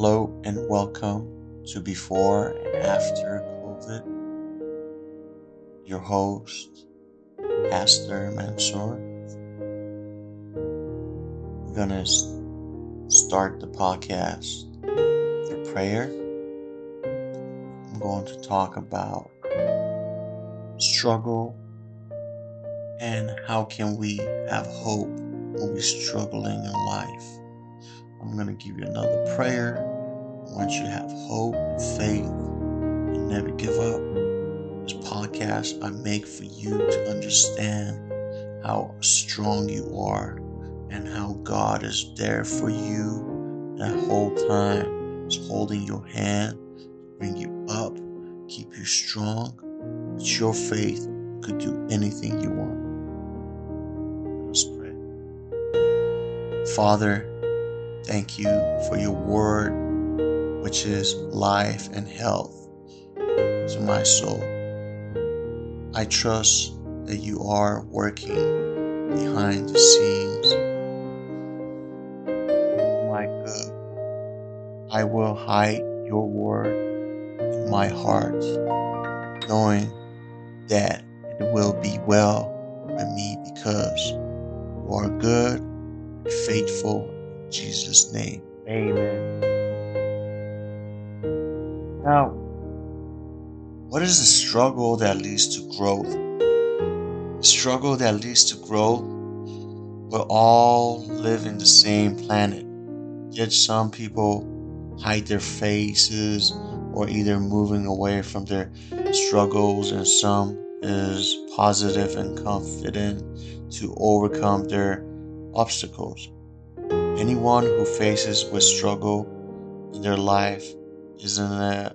Hello and welcome to Before and After COVID. Your host, Pastor Mansour. We're going to start the podcast with prayer. I'm going to talk about struggle and how can we have hope when we're struggling in life. I'm going to give you another prayer. I want you to have hope and faith and never give up. This podcast I make for you to understand how strong you are and how God is there for you that whole time. Is holding your hand, bring you up, keep you strong. It's your faith, could do anything you want. Let's pray. Father, Thank you for your word, which is life and health to my soul. I trust that you are working behind the scenes. My good, uh, I will hide your word in my heart, knowing that it will be well with me because you are good and Jesus' name. Amen. Now, what is the struggle that leads to growth? The struggle that leads to growth will all live in the same planet. Yet some people hide their faces or either moving away from their struggles, and some is positive and confident to overcome their obstacles. Anyone who faces with struggle in their life is in a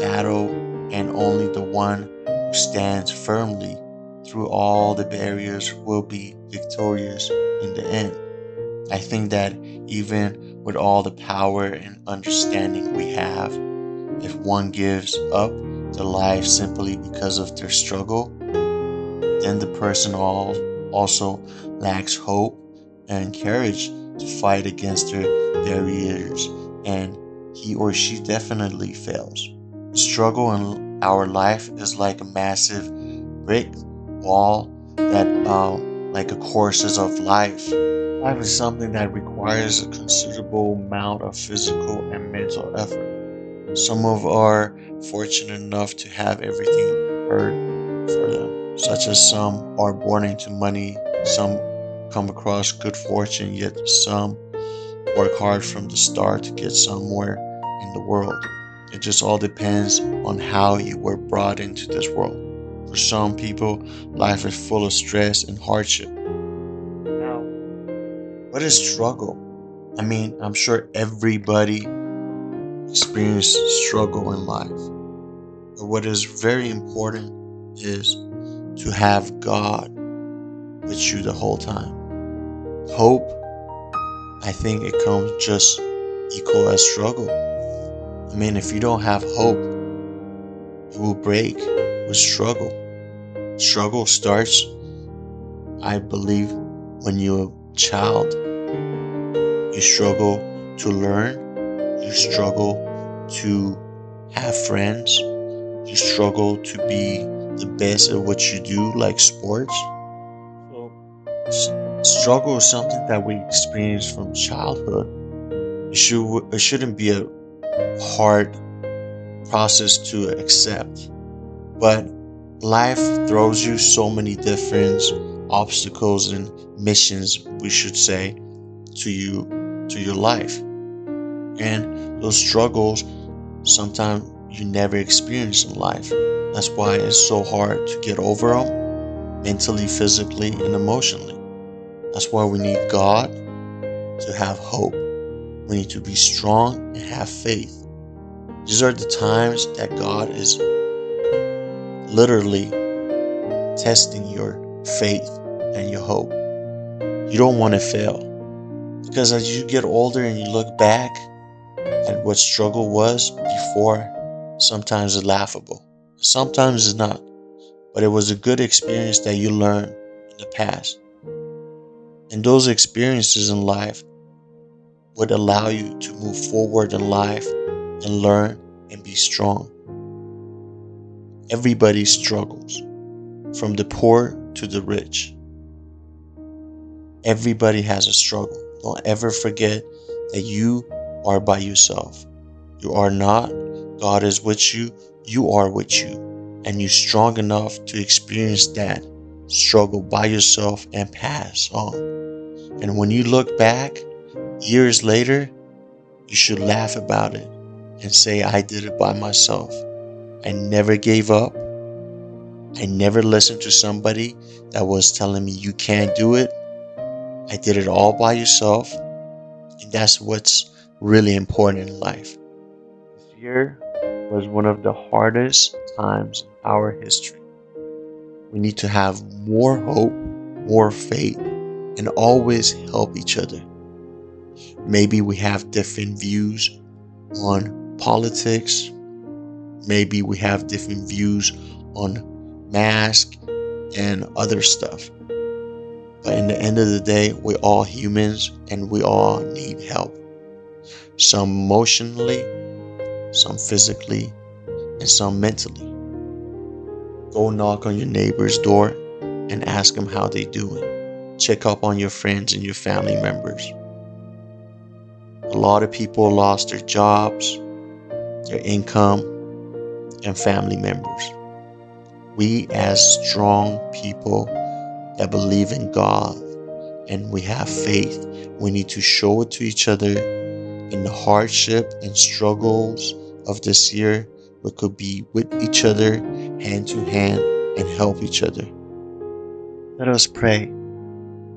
battle, and only the one who stands firmly through all the barriers will be victorious in the end. I think that even with all the power and understanding we have, if one gives up their life simply because of their struggle, then the person also lacks hope and courage to fight against their barriers, and he or she definitely fails. The struggle in our life is like a massive brick wall that, uh, like a courses of life. Life is something that requires a considerable amount of physical and mental effort. Some of are fortunate enough to have everything heard for them, such as some are born into money, some come across good fortune, yet some work hard from the start to get somewhere in the world. It just all depends on how you were brought into this world. For some people, life is full of stress and hardship. Now, what is struggle? I mean, I'm sure everybody experiences struggle in life. But what is very important is to have God with you the whole time. Hope, I think it comes just equal as struggle. I mean, if you don't have hope, you will break with struggle. Struggle starts, I believe, when you're a child. You struggle to learn, you struggle to have friends, you struggle to be the best at what you do, like sports. Struggle is something that we experience from childhood. It, should, it shouldn't be a hard process to accept. But life throws you so many different obstacles and missions, we should say, to you to your life. And those struggles sometimes you never experience in life. That's why it's so hard to get over them mentally, physically, and emotionally. That's why we need God to have hope. We need to be strong and have faith. These are the times that God is literally testing your faith and your hope. You don't want to fail. Because as you get older and you look back at what struggle was before, sometimes it's laughable. Sometimes it's not. But it was a good experience that you learned in the past. And those experiences in life would allow you to move forward in life and learn and be strong. Everybody struggles, from the poor to the rich. Everybody has a struggle. Don't ever forget that you are by yourself. You are not. God is with you. You are with you. And you're strong enough to experience that struggle by yourself and pass on. And when you look back years later, you should laugh about it and say, I did it by myself. I never gave up. I never listened to somebody that was telling me you can't do it. I did it all by yourself. And that's what's really important in life. This year was one of the hardest times in our history. We need to have more hope, more faith, and always help each other. Maybe we have different views on politics. Maybe we have different views on mask and other stuff. But in the end of the day, we're all humans and we all need help. Some emotionally, some physically, and some mentally. Go knock on your neighbor's door and ask them how they doing. Check up on your friends and your family members. A lot of people lost their jobs, their income, and family members. We, as strong people that believe in God and we have faith, we need to show it to each other in the hardship and struggles of this year. We could be with each other, hand to hand, and help each other. Let us pray.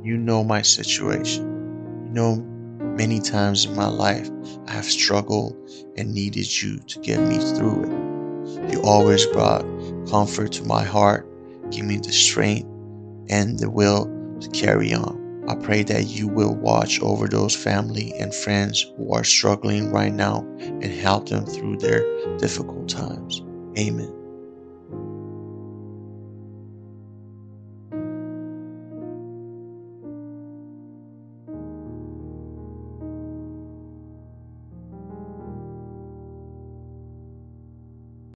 You know my situation. You know Many times in my life, I have struggled and needed you to get me through it. You always brought comfort to my heart, give me the strength and the will to carry on. I pray that you will watch over those family and friends who are struggling right now and help them through their difficult times. Amen.